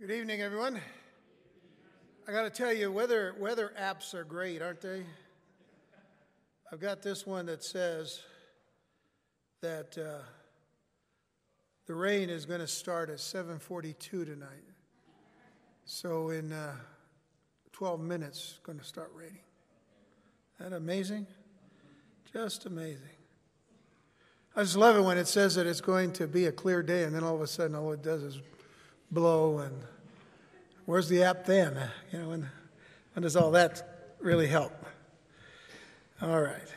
Good evening, everyone. I got to tell you, weather, weather apps are great, aren't they? I've got this one that says that uh, the rain is going to start at 7:42 tonight. So in uh, 12 minutes, it's going to start raining. That amazing? Just amazing. I just love it when it says that it's going to be a clear day, and then all of a sudden, all it does is blow and where's the app then? You know when, when does all that really help? All right.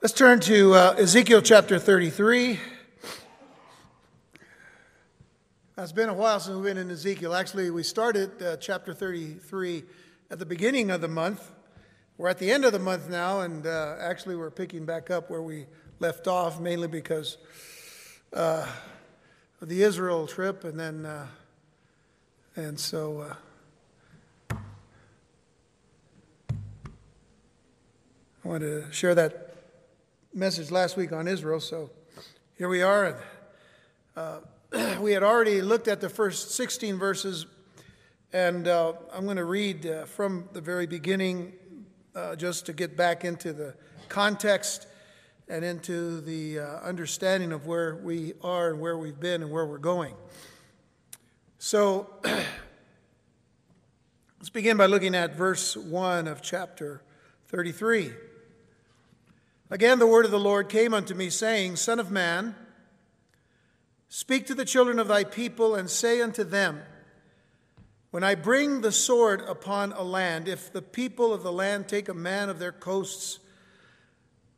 Let's turn to uh, ezekiel chapter 33 it's been a while since we've been in ezekiel. Actually we started uh, chapter 33 at the beginning of the month we're at the end of the month now, and uh, actually, we're picking back up where we left off, mainly because uh, of the Israel trip, and then, uh, and so. Uh, I wanted to share that message last week on Israel, so here we are. Uh, we had already looked at the first 16 verses, and uh, I'm going to read from the very beginning uh, just to get back into the context and into the uh, understanding of where we are and where we've been and where we're going. So let's begin by looking at verse 1 of chapter 33. Again, the word of the Lord came unto me, saying, Son of man, speak to the children of thy people and say unto them, when I bring the sword upon a land, if the people of the land take a man of their coasts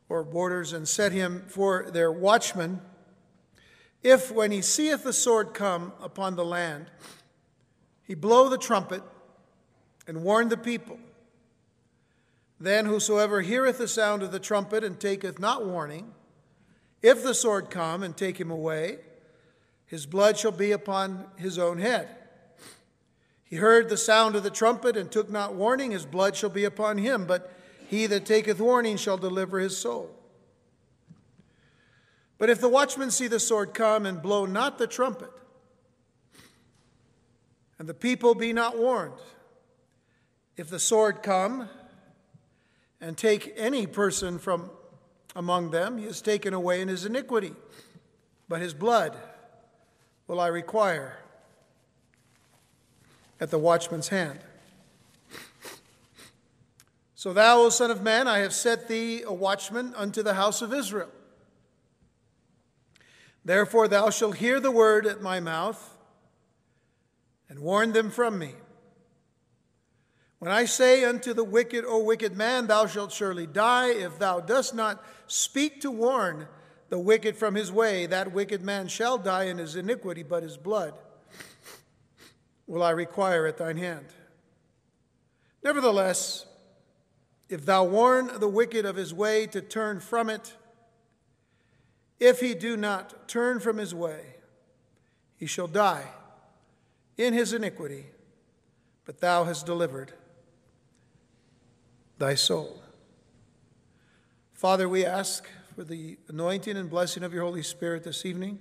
or borders and set him for their watchman, if when he seeth the sword come upon the land, he blow the trumpet and warn the people, then whosoever heareth the sound of the trumpet and taketh not warning, if the sword come and take him away, his blood shall be upon his own head. He heard the sound of the trumpet and took not warning, his blood shall be upon him, but he that taketh warning shall deliver his soul. But if the watchman see the sword come and blow not the trumpet, and the people be not warned, if the sword come and take any person from among them, he is taken away in his iniquity, but his blood will I require at the watchman's hand. So thou, O Son of Man, I have set thee a watchman unto the house of Israel. Therefore thou shalt hear the word at my mouth and warn them from me. When I say unto the wicked, O wicked man, thou shalt surely die, if thou dost not speak to warn the wicked from his way, that wicked man shall die in his iniquity, but his blood will I require at thine hand. Nevertheless, if thou warn the wicked of his way to turn from it, if he do not turn from his way, he shall die in his iniquity, but thou hast delivered thy soul. Father, we ask for the anointing and blessing of your Holy Spirit this evening.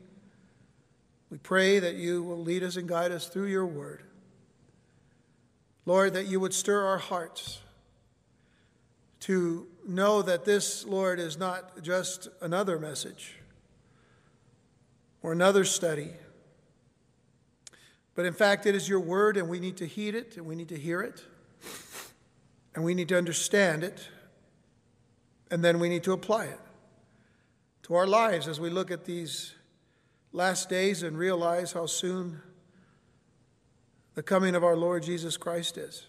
We pray that you will lead us and guide us through your word. Lord, that you would stir our hearts to know that this, Lord, is not just another message or another study, but in fact, it is your word, and we need to heed it, and we need to hear it, and we need to understand it, and then we need to apply it to our lives as we look at these last days and realize how soon the coming of our Lord Jesus Christ is.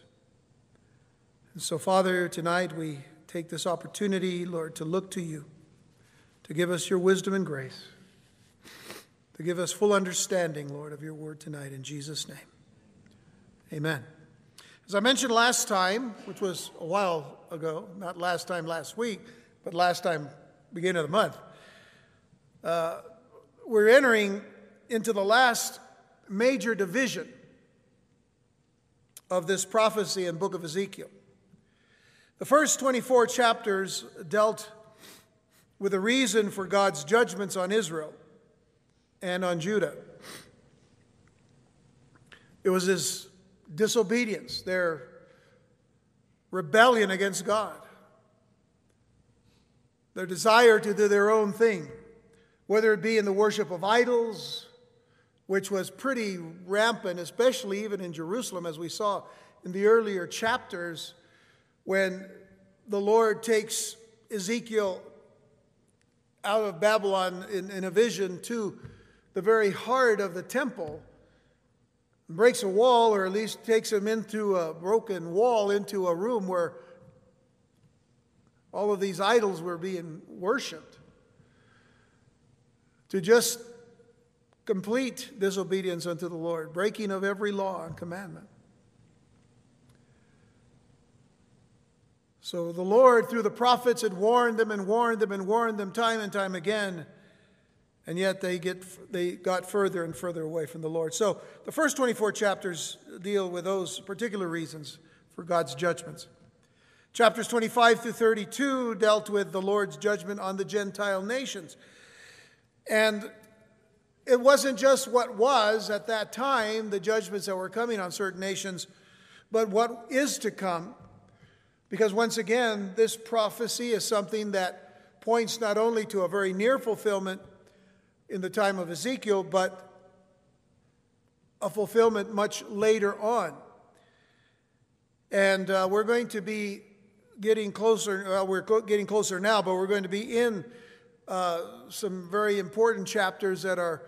And so, Father, tonight we take this opportunity, Lord, to look to you, to give us your wisdom and grace, to give us full understanding, Lord, of your word tonight in Jesus' name. Amen. As I mentioned last time, which was a while ago, not last time last week, but last time beginning of the month, uh, we're entering into the last major division of this prophecy in book of Ezekiel. The first 24 chapters dealt with a reason for God's judgments on Israel and on Judah. It was his disobedience, their rebellion against God, their desire to do their own thing, whether it be in the worship of idols, which was pretty rampant, especially even in Jerusalem, as we saw in the earlier chapters, when the Lord takes Ezekiel out of Babylon in, in a vision to the very heart of the temple breaks a wall, or at least takes him into a broken wall, into a room where all of these idols were being worshiped. To just complete disobedience unto the Lord, breaking of every law and commandment. So the Lord, through the prophets, had warned them and warned them and warned them time and time again and yet they, get, they got further and further away from the Lord. So the first 24 chapters deal with those particular reasons for God's judgments. Chapters 25 through 32 dealt with the Lord's judgment on the Gentile nations. And it wasn't just what was at that time, the judgments that were coming on certain nations, but what is to come. Because once again, this prophecy is something that points not only to a very near fulfillment in the time of Ezekiel, but a fulfillment much later on. And uh, we're going to be getting closer, well, we're getting closer now, but we're going to be in uh, some very important chapters that are,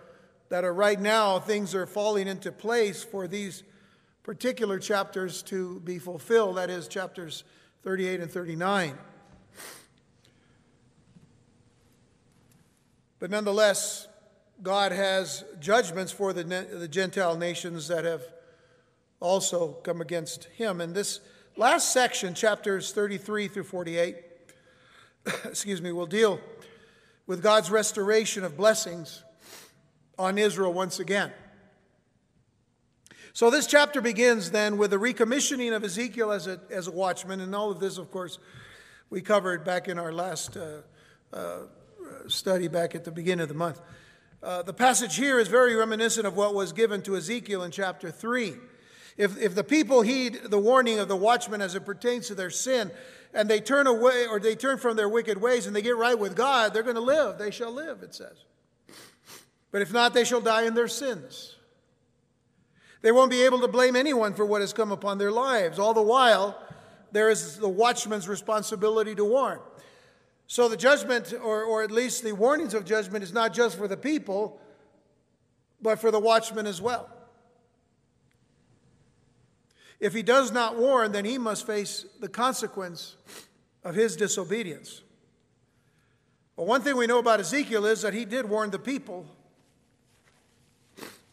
that are right now, things are falling into place for these particular chapters to be fulfilled. That is, chapters 38 and 39. But nonetheless, God has judgments for the, the Gentile nations that have also come against him. And this last section, chapters 33 through 48, excuse me, will deal with God's restoration of blessings on Israel once again. So this chapter begins then with the recommissioning of Ezekiel as a, as a watchman, and all of this, of course, we covered back in our last uh, uh, study back at the beginning of the month. Uh, the passage here is very reminiscent of what was given to Ezekiel in chapter 3. If, if the people heed the warning of the watchman as it pertains to their sin, and they turn away or they turn from their wicked ways and they get right with God, they're going to live. They shall live, it says. But if not, they shall die in their sins. They won't be able to blame anyone for what has come upon their lives. All the while, there is the watchman's responsibility to warn. So the judgment, or, or at least the warnings of judgment, is not just for the people, but for the watchman as well. If he does not warn, then he must face the consequence of his disobedience. Well, one thing we know about Ezekiel is that he did warn the people,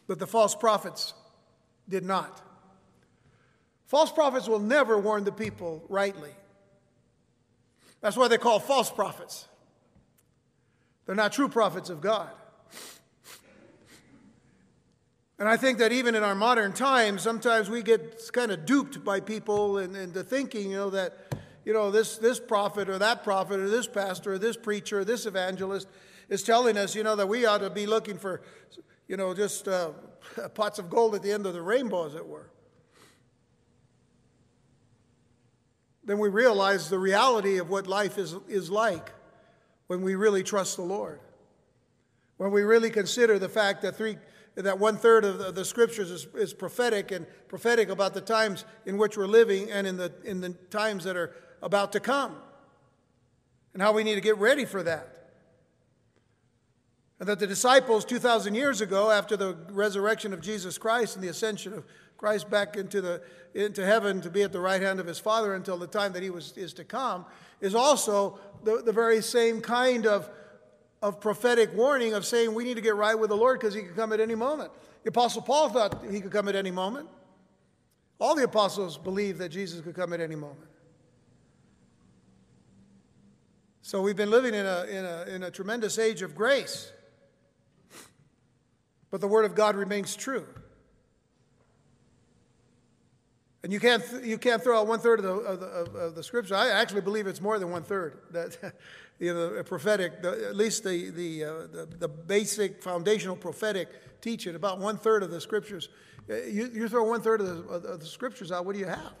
but the false prophets did not. False prophets will never warn the people rightly. That's why they call false prophets. They're not true prophets of God. And I think that even in our modern times, sometimes we get kind of duped by people into thinking, you know, that, you know, this, this prophet or that prophet or this pastor or this preacher or this evangelist is telling us, you know, that we ought to be looking for, you know, just uh, pots of gold at the end of the rainbow, as it were. then we realize the reality of what life is, is like when we really trust the Lord. When we really consider the fact that three that one third of the, scriptures is, is, prophetic and prophetic about the times in which we're living and in the, in the times that are about to come, and how we need to get ready for that. And that the disciples 2,000 years ago, after the resurrection of Jesus Christ and the ascension of Christ back into, the, into heaven to be at the right hand of his Father until the time that he was, is to come, is also the, the very same kind of, of prophetic warning of saying we need to get right with the Lord because he could come at any moment. The Apostle Paul thought he could come at any moment. All the apostles believed that Jesus could come at any moment. So we've been living in a, in a, in a tremendous age of grace. But the Word of God remains true. And you can't, you can't throw out one third of the, of, the, of, the scripture. I actually believe it's more than one third. That, you know, prophetic, the, at least the, the, uh, the, the, basic foundational prophetic teaching, about one third of the scriptures. Uh, you, you throw one third of the, of the scriptures out, what do you have?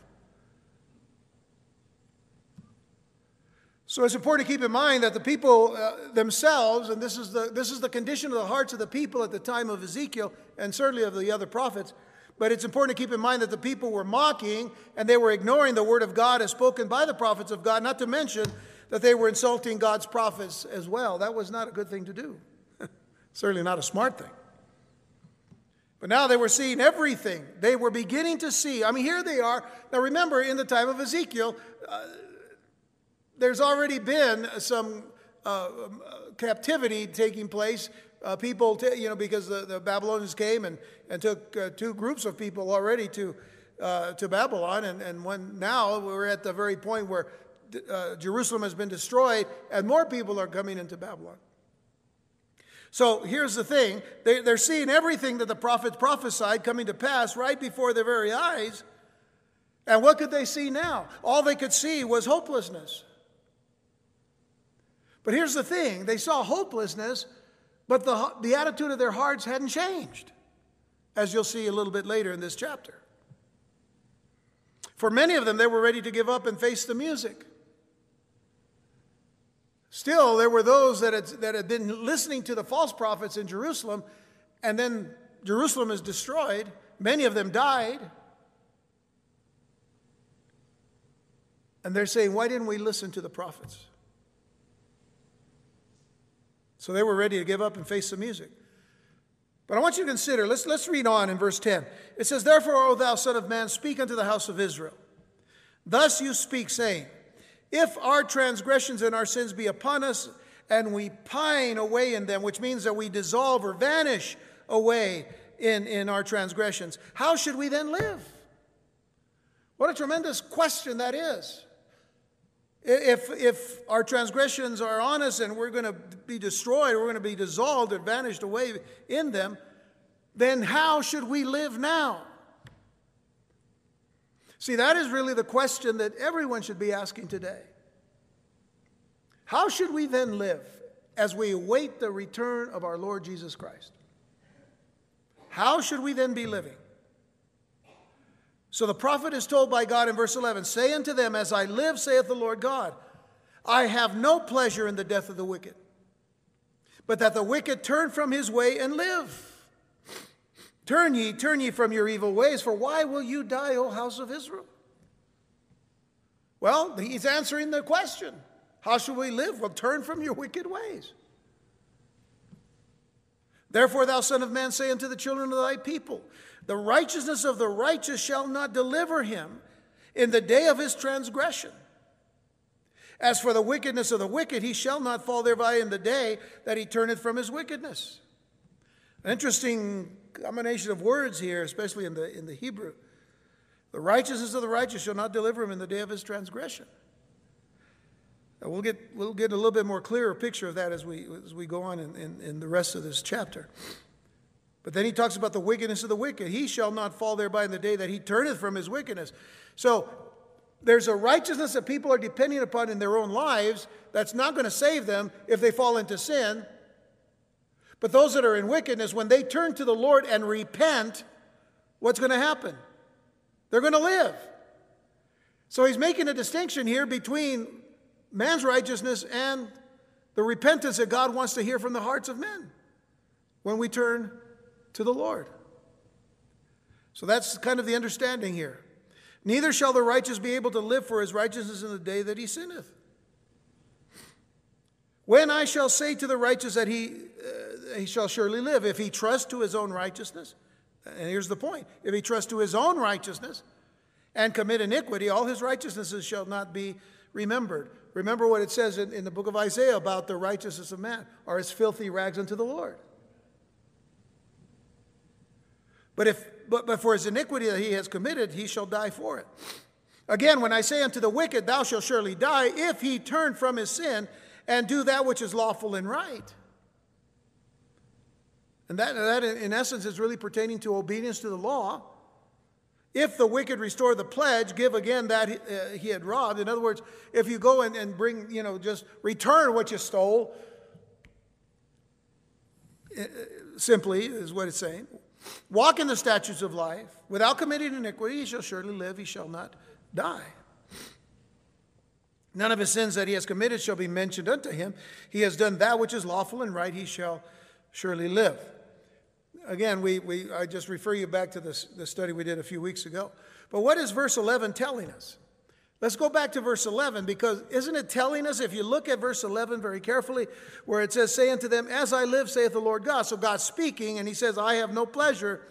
So it's important to keep in mind that the people uh, themselves, and this is, the, this is the condition of the hearts of the people at the time of Ezekiel, and certainly of the other prophets, but it's important to keep in mind that the people were mocking and they were ignoring the word of God as spoken by the prophets of God, not to mention that they were insulting God's prophets as well. That was not a good thing to do. Certainly not a smart thing. But now they were seeing everything. They were beginning to see. I mean, here they are. Now remember, in the time of Ezekiel, uh, there's already been some uh, um, captivity taking place. Uh, people, t- you know, because the, the, Babylonians came and, and took uh, two groups of people already to, uh, to Babylon. And, and when now we're at the very point where uh, Jerusalem has been destroyed, and more people are coming into Babylon. So here's the thing they, they're seeing everything that the prophets prophesied coming to pass right before their very eyes. And what could they see now? All they could see was hopelessness. But here's the thing they saw hopelessness, but the, the attitude of their hearts hadn't changed, as you'll see a little bit later in this chapter. For many of them, they were ready to give up and face the music. Still, there were those that had, that had been listening to the false prophets in Jerusalem, and then Jerusalem is destroyed. Many of them died. And they're saying, Why didn't we listen to the prophets? So they were ready to give up and face the music. But I want you to consider, let's, let's read on in verse 10. It says, Therefore, O thou Son of Man, speak unto the house of Israel. Thus you speak, saying, if our transgressions and our sins be upon us, and we pine away in them, which means that we dissolve or vanish away in, in our transgressions, how should we then live? What a tremendous question that is. If, if our transgressions are on us and we're going to be destroyed, we're going to be dissolved and vanished away in them, then how should we live now? See, that is really the question that everyone should be asking today. How should we then live as we await the return of our Lord Jesus Christ? How should we then be living? So the prophet is told by God in verse 11 Say unto them, As I live, saith the Lord God, I have no pleasure in the death of the wicked, but that the wicked turn from his way and live. Turn ye, turn ye from your evil ways, for why will you die, O house of Israel? Well, he's answering the question How shall we live? Well, turn from your wicked ways. Therefore, thou son of man, say unto the children of thy people, The righteousness of the righteous shall not deliver him in the day of his transgression. As for the wickedness of the wicked, he shall not fall thereby in the day that he turneth from his wickedness. An interesting combination of words here, especially in the, in the Hebrew. The righteousness of the righteous shall not deliver him in the day of his transgression. Now we'll get, we'll get a little bit more clearer picture of that as we, as we go on in, in, in the rest of this chapter. But then he talks about the wickedness of the wicked. He shall not fall thereby in the day that he turneth from his wickedness. So there's a righteousness that people are depending upon in their own lives that's not going to save them if they fall into sin. But those that are in wickedness, when they turn to the Lord and repent, what's going to happen? They're going to live. So he's making a distinction here between man's righteousness and the repentance that God wants to hear from the hearts of men when we turn to the Lord. So that's kind of the understanding here. Neither shall the righteous be able to live for his righteousness in the day that he sinneth. When I shall say to the righteous that he, uh, he shall surely live, if he trusts to his own righteousness, and here's the point if he trusts to his own righteousness and commit iniquity, all his righteousnesses shall not be remembered. Remember what it says in, in the book of Isaiah about the righteousness of man are as filthy rags unto the Lord. But if but, but for his iniquity that he has committed, he shall die for it. Again, when I say unto the wicked, Thou shalt surely die, if he turn from his sin and do that which is lawful and right. And that, that, in essence, is really pertaining to obedience to the law. If the wicked restore the pledge, give again that he, uh, had robbed. In other words, if you go and, and bring, you know, just return what you stole, uh, simply is what it's saying. Walk in the statutes of life. Without committing iniquity, he shall surely live, he shall not die. None of his sins that he has committed shall be mentioned unto him. He has done that which is lawful and right, he shall surely live. Again, we, we, I just refer you back to this, the study we did a few weeks ago. But what is verse 11 telling us? Let's go back to verse 11 because isn't it telling us, if you look at verse 11 very carefully, where it says, Say unto them, As I live, saith the Lord God. So God's speaking, and he says, I have no pleasure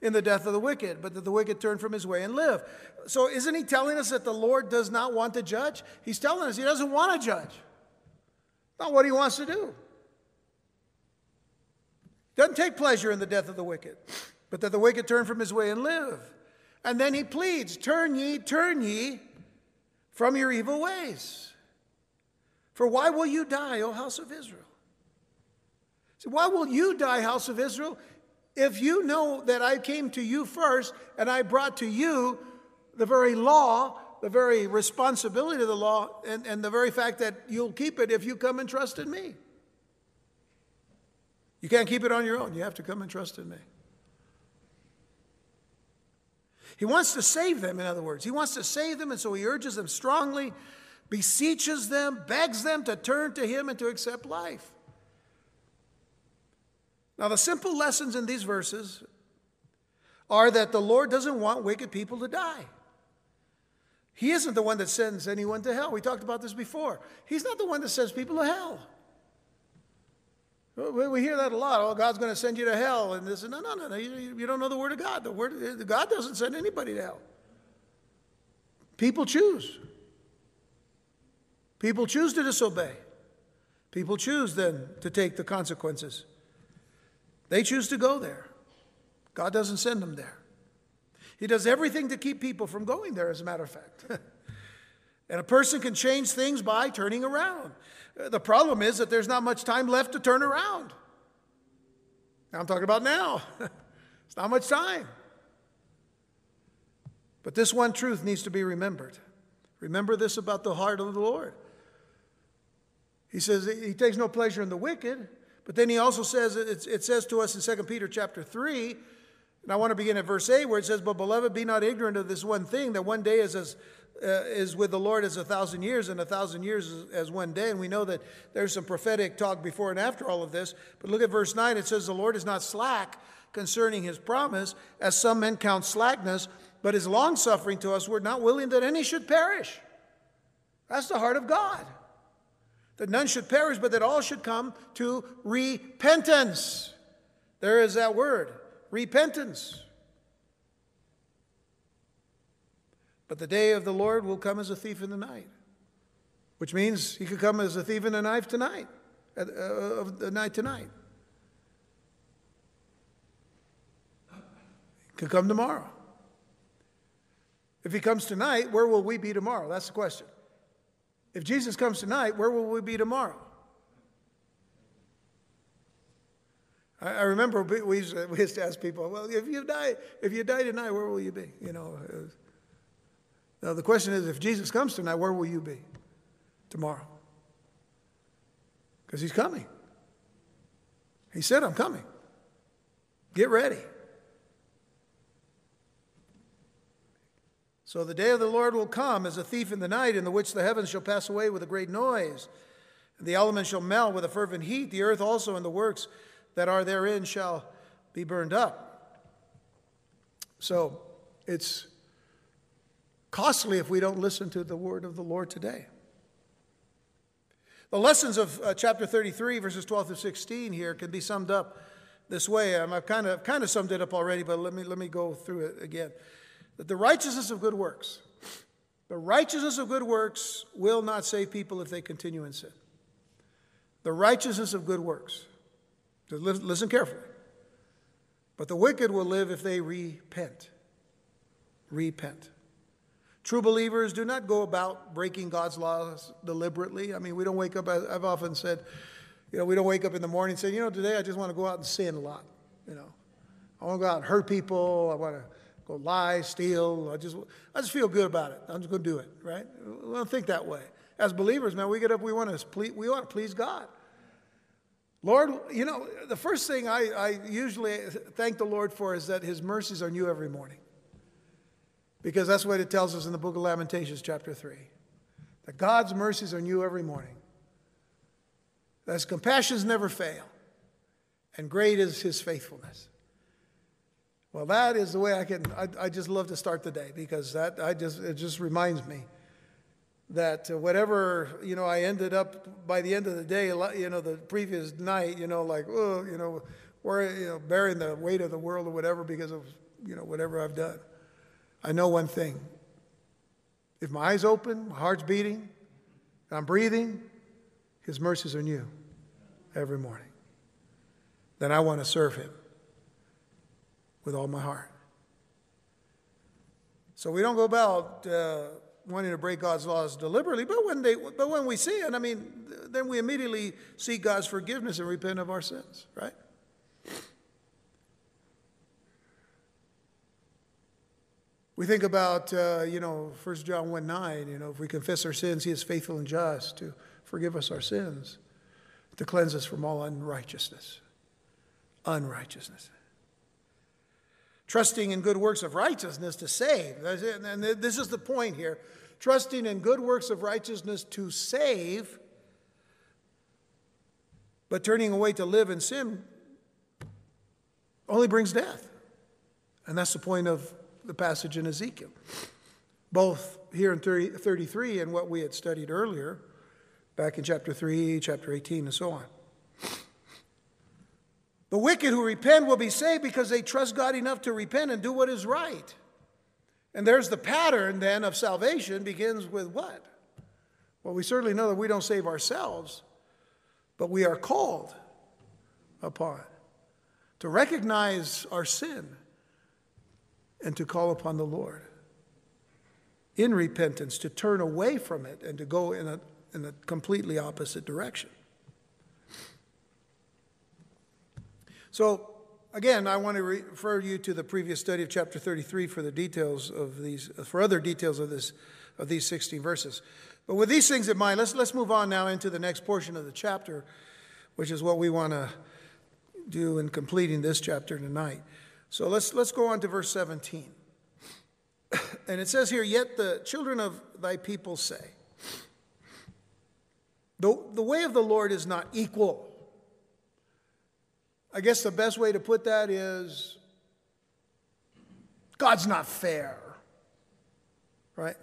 in the death of the wicked, but that the wicked turn from his way and live. So isn't he telling us that the Lord does not want to judge? He's telling us he doesn't want to judge. Not what he wants to do. Doesn't take pleasure in the death of the wicked, but that the wicked turn from his way and live. And then he pleads, Turn ye, turn ye from your evil ways. For why will you die, O house of Israel? So why will you die, house of Israel, if you know that I came to you first and I brought to you the very law, the very responsibility of the law, and, and the very fact that you'll keep it if you come and trust in me? You can't keep it on your own. You have to come and trust in me. He wants to save them, in other words. He wants to save them, and so he urges them strongly, beseeches them, begs them to turn to him and to accept life. Now, the simple lessons in these verses are that the Lord doesn't want wicked people to die. He isn't the one that sends anyone to hell. We talked about this before. He's not the one that sends people to hell. We hear that a lot. Oh, God's going to send you to hell. And this, no, no, no, no. You, you don't know the Word of God. The Word, God doesn't send anybody to hell. People choose. People choose to disobey. People choose then to take the consequences. They choose to go there. God doesn't send them there. He does everything to keep people from going there, as a matter of fact. and a person can change things by turning around. The problem is that there's not much time left to turn around. Now I'm talking about now. it's not much time. But this one truth needs to be remembered. Remember this about the heart of the Lord. He says he takes no pleasure in the wicked, but then he also says, it says to us in 2 Peter chapter 3, and I want to begin at verse 8 where it says, But beloved, be not ignorant of this one thing, that one day is as uh, is with the Lord as a thousand years, and a thousand years as, as one day. And we know that there's some prophetic talk before and after all of this. But look at verse 9. It says, The Lord is not slack concerning his promise, as some men count slackness, but is longsuffering to us. We're not willing that any should perish. That's the heart of God. That none should perish, but that all should come to repentance. There is that word, repentance. But the day of the Lord will come as a thief in the night, which means he could come as a thief in the night tonight, uh, of the night tonight. He Could come tomorrow. If he comes tonight, where will we be tomorrow? That's the question. If Jesus comes tonight, where will we be tomorrow? I, remember we used to ask people, well, if you die, if you die tonight, where will you be? You know, now, the question is if Jesus comes tonight, where will you be tomorrow? Because he's coming. He said, I'm coming. Get ready. So the day of the Lord will come as a thief in the night, in the which the heavens shall pass away with a great noise, and the elements shall melt with a fervent heat. The earth also and the works that are therein shall be burned up. So it's costly if we don't listen to the word of the Lord today. The lessons of uh, chapter 33, verses 12 to 16 here can be summed up this way. Um, I've kind of, kind of summed it up already, but let me, let me go through it again. That the righteousness of good works, the righteousness of good works will not save people if they continue in sin. The righteousness of good works. Listen carefully. But the wicked will live if they repent. Repent. True believers do not go about breaking God's laws deliberately. I mean, we don't wake up, I've often said, you know, we don't wake up in the morning and say, you know, today I just want to go out and sin a lot. You know, I want to go out and hurt people. I want to go lie, steal. I just, I just feel good about it. I'm just going to do it, right? We don't think that way. As believers, man, we get up, we want to please, we want to please God. Lord, you know, the first thing I, I usually thank the Lord for is that His mercies are new every morning. Because that's what it tells us in the book of Lamentations, chapter 3. That God's mercies are new every morning. That His compassions never fail. And great is His faithfulness. Well, that is the way I can, I, I just love to start the day because that, I just, it just reminds me that whatever, you know, I ended up by the end of the day, you know, the previous night, you know, like, oh, you know, or, you know, bearing the weight of the world or whatever because of, you know, whatever I've done. I know one thing. If my eyes open, my heart's beating, and I'm breathing, His mercies are new every morning. Then I want to serve Him with all my heart. So we don't go about uh, wanting to break God's laws deliberately, but when, they, but when we sin, I mean, then we immediately seek God's forgiveness and repent of our sins, right? We think about, uh, you know, 1 John 1 9, you know, if we confess our sins, he is faithful and just to forgive us our sins, to cleanse us from all unrighteousness. Unrighteousness. Trusting in good works of righteousness to save. And this is the point here. Trusting in good works of righteousness to save, but turning away to live in sin only brings death. And that's the point of the passage in Ezekiel, both here in 30, 33 and what we had studied earlier, back in chapter 3, chapter 18, and so on. The wicked who repent will be saved because they trust God enough to repent and do what is right. And there's the pattern then of salvation begins with what? Well, we certainly know that we don't save ourselves, but we are called upon to recognize our sin and to call upon the Lord in repentance, to turn away from it and to go in a, in a completely opposite direction. So, again, I want to refer you to the previous study of chapter 33 for the details of these, for other details of this, of these 16 verses. But with these things in mind, let's, let's move on now into the next portion of the chapter, which is what we want to do in completing this chapter tonight. So let's, let's go on to verse 17. And it says here, Yet the children of thy people say, the, the way of the Lord is not equal. I guess the best way to put that is God's not fair, right?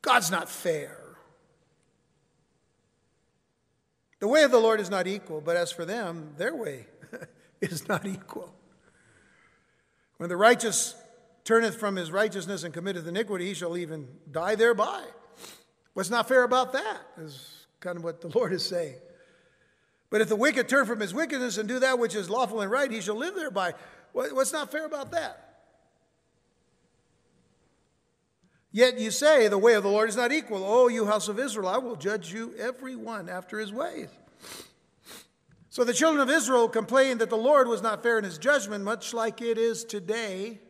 God's not fair. The way of the Lord is not equal, but as for them, their way is not equal. When the righteous turneth from his righteousness and committeth iniquity, he shall even die thereby. What's not fair about that is kind of what the Lord is saying. But if the wicked turn from his wickedness and do that which is lawful and right, he shall live thereby. What's not fair about that? Yet you say, The way of the Lord is not equal. O you house of Israel, I will judge you every one after his ways. So the children of Israel complained that the Lord was not fair in his judgment, much like it is today.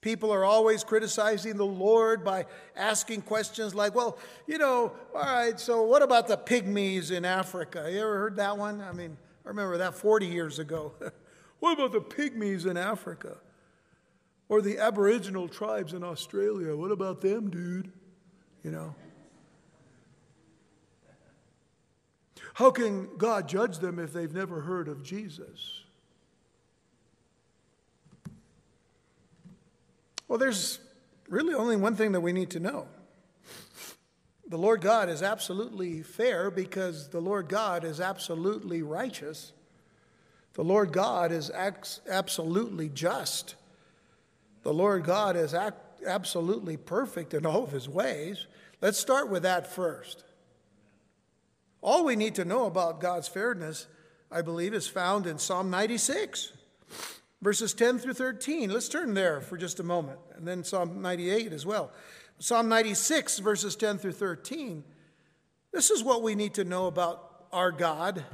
People are always criticizing the Lord by asking questions like, well, you know, all right, so what about the pygmies in Africa? You ever heard that one? I mean, I remember that 40 years ago. what about the pygmies in Africa? Or the Aboriginal tribes in Australia? What about them, dude? You know? How can God judge them if they've never heard of Jesus? Well, there's really only one thing that we need to know. The Lord God is absolutely fair because the Lord God is absolutely righteous. The Lord God is absolutely just. The Lord God is absolutely perfect in all of his ways. Let's start with that first. All we need to know about God's fairness, I believe, is found in Psalm 96, verses 10 through 13. Let's turn there for just a moment, and then Psalm 98 as well. Psalm 96, verses 10 through 13. This is what we need to know about our God,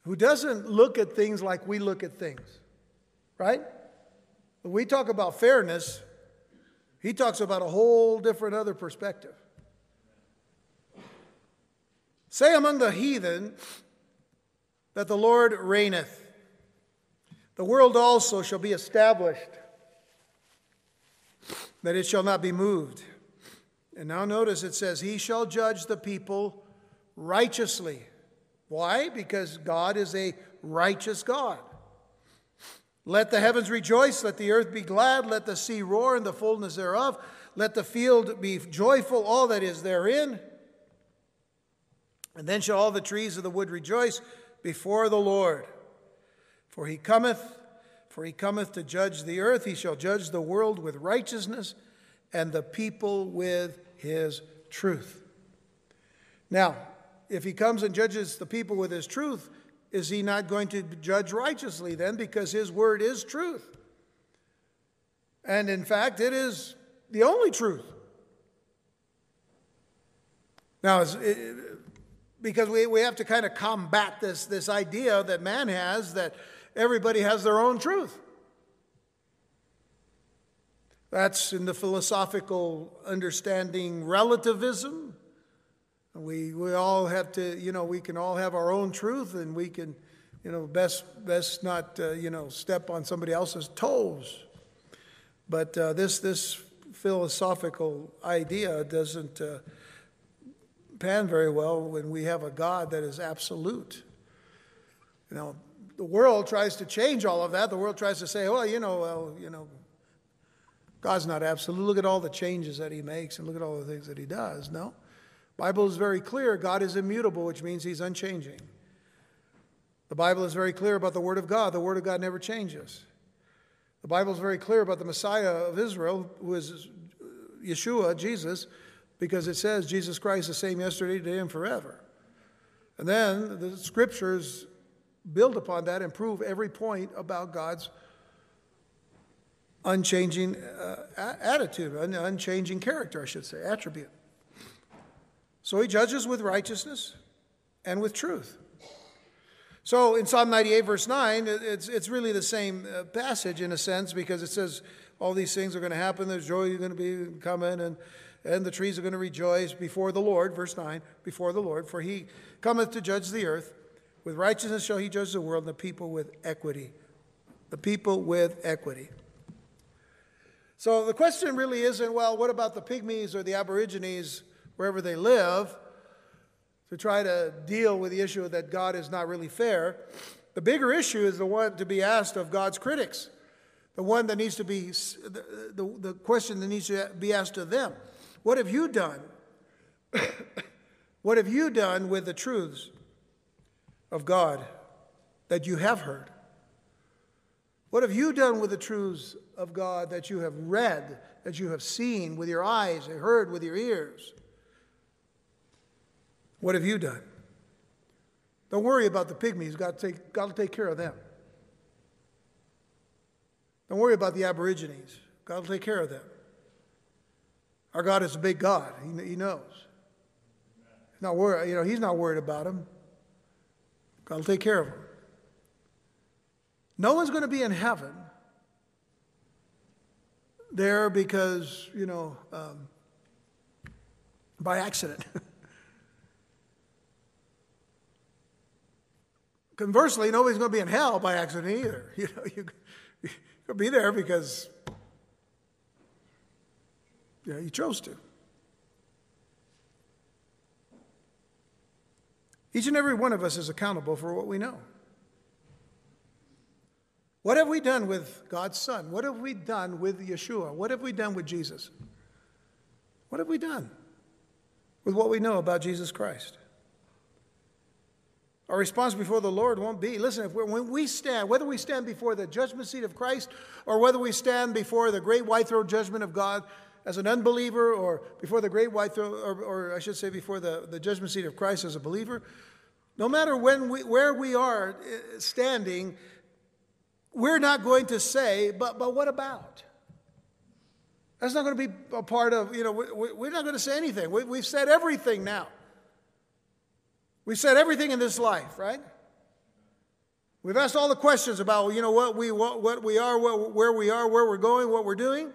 who doesn't look at things like we look at things. right? When we talk about fairness, he talks about a whole different other perspective. Say among the heathen that the Lord reigneth. The world also shall be established, that it shall not be moved. And now notice it says, He shall judge the people righteously. Why? Because God is a righteous God. Let the heavens rejoice, let the earth be glad, let the sea roar in the fullness thereof, let the field be joyful, all that is therein. And then shall all the trees of the wood rejoice before the Lord. For he cometh, for he cometh to judge the earth, he shall judge the world with righteousness and the people with his truth. Now, if he comes and judges the people with his truth, is he not going to judge righteously then? Because his word is truth. And in fact, it is the only truth. Now, because we, we have to kind of combat this, this idea that man has that everybody has their own truth. That's in the philosophical understanding relativism. We, we all have to, you know, we can all have our own truth and we can, you know, best, best not, uh, you know, step on somebody else's toes. But uh, this, this philosophical idea doesn't uh, pan very well when we have a God that is absolute. You know, the world tries to change all of that. The world tries to say, well, you know, well, you know, God's not absolute. Look at all the changes that he makes and look at all the things that he does. No. Bible is very clear. God is immutable, which means he's unchanging. The Bible is very clear about the Word of God. The Word of God never changes. The Bible is very clear about the Messiah of Israel, who is Yeshua, Jesus, because it says Jesus Christ the same yesterday, today, and forever. And then the scriptures build upon that and prove every point about God's unchanging uh, attitude, unchanging character, I should say, attribute. So he judges with righteousness and with truth. So in Psalm 98, verse 9, it's, it's really the same uh, passage in a sense because it says all these things are going to happen. There's joy going to be coming, and, and the trees are going to rejoice before the Lord. Verse 9, before the Lord. For he cometh to judge the earth. With righteousness shall he judge the world, and the people with equity. The people with equity. So the question really isn't, well, what about the pygmies or the aborigines? wherever they live to try to deal with the issue that God is not really fair. The bigger issue is the one to be asked of God's critics, the one that needs to be, the, the, the question that needs to be asked of them. What have you done? what have you done with the truths of God that you have heard? What have you done with the truths of God that you have read, that you have seen with your eyes and heard with your ears? What have you done? Don't worry about the pygmies. God, take, God will take care of them. Don't worry about the Aborigines. God will take care of them. Our God is a big God. He, he knows. He's not worried, you know, he's not worried about them. God will take care of them. No one's going to be in heaven there because, you know, um, by accident. Conversely, nobody's going to be in hell by accident either. You know, you, you'll be there because know, you chose to. Each and every one of us is accountable for what we know. What have we done with God's Son? What have we done with Yeshua? What have we done with Jesus? What have we done with what we know about Jesus Christ? Our response before the Lord won't be listen, if when we stand, whether we stand before the judgment seat of Christ or whether we stand before the great white throne judgment of God as an unbeliever or before the great white throne, or, or I should say before the, the judgment seat of Christ as a believer, no matter when we, where we are eh, standing, we're not going to say, but, but what about? That's not going to be a part of, you know, we, are not going to say anything. We, we've said everything now. We've said everything in this life, right? We've asked all the questions about, you know, what we, what, what we are, what, where we are, where we're going, what we're doing.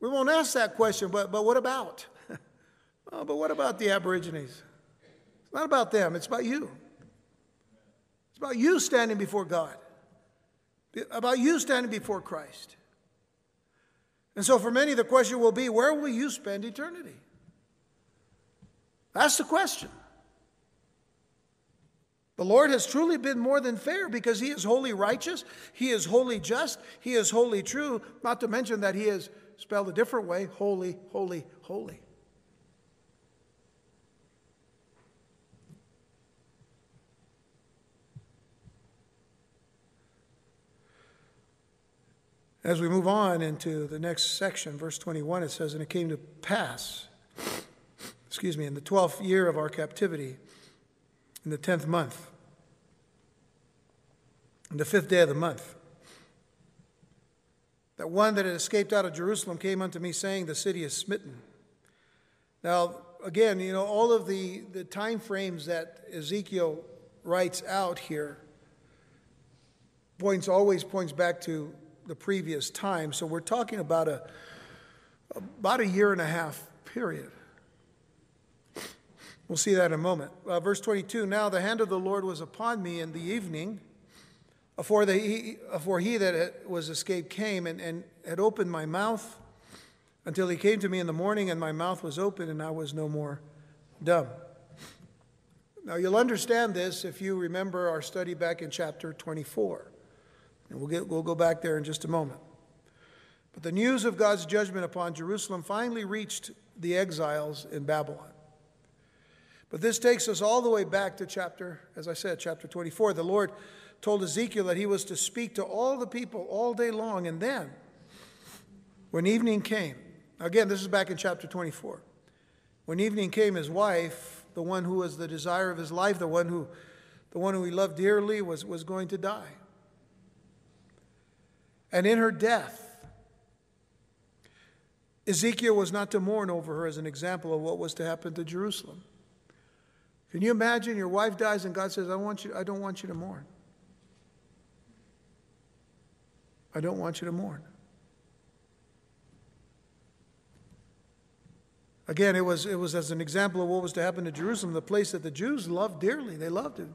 We won't ask that question, but, but what about? oh, but what about the Aborigines? It's not about them, it's about you. It's about you standing before God, about you standing before Christ. And so for many, the question will be where will you spend eternity? That's the question. The Lord has truly been more than fair because He is wholly righteous, He is wholly just, He is wholly true, not to mention that He is spelled a different way holy, holy, holy. As we move on into the next section, verse 21, it says, And it came to pass, excuse me, in the 12th year of our captivity, in the tenth month, in the fifth day of the month, that one that had escaped out of Jerusalem came unto me, saying, The city is smitten. Now, again, you know, all of the, the time frames that Ezekiel writes out here points always points back to the previous time. So we're talking about a about a year and a half period. We'll see that in a moment. Uh, verse 22 Now the hand of the Lord was upon me in the evening, afore, the, he, he that was escaped came and, and had opened my mouth until he came to me in the morning, and my mouth was open, and I was no more dumb. Now you'll understand this if you remember our study back in chapter 24. And we'll, get, we'll go back there in just a moment. But the news of God's judgment upon Jerusalem finally reached the exiles in Babylon. But this takes us all the way back to chapter, as I said, chapter 24. The Lord told Ezekiel that he was to speak to all the people all day long. And then, when evening came, again, this is back in chapter 24. When evening came, his wife, the one who was the desire of his life, the one who, the one who he loved dearly, was, was going to die. And in her death, Ezekiel was not to mourn over her as an example of what was to happen to Jerusalem. Can you imagine your wife dies and God says, I, want you, I don't want you to mourn? I don't want you to mourn. Again, it was, it was as an example of what was to happen to Jerusalem, the place that the Jews loved dearly. They loved it.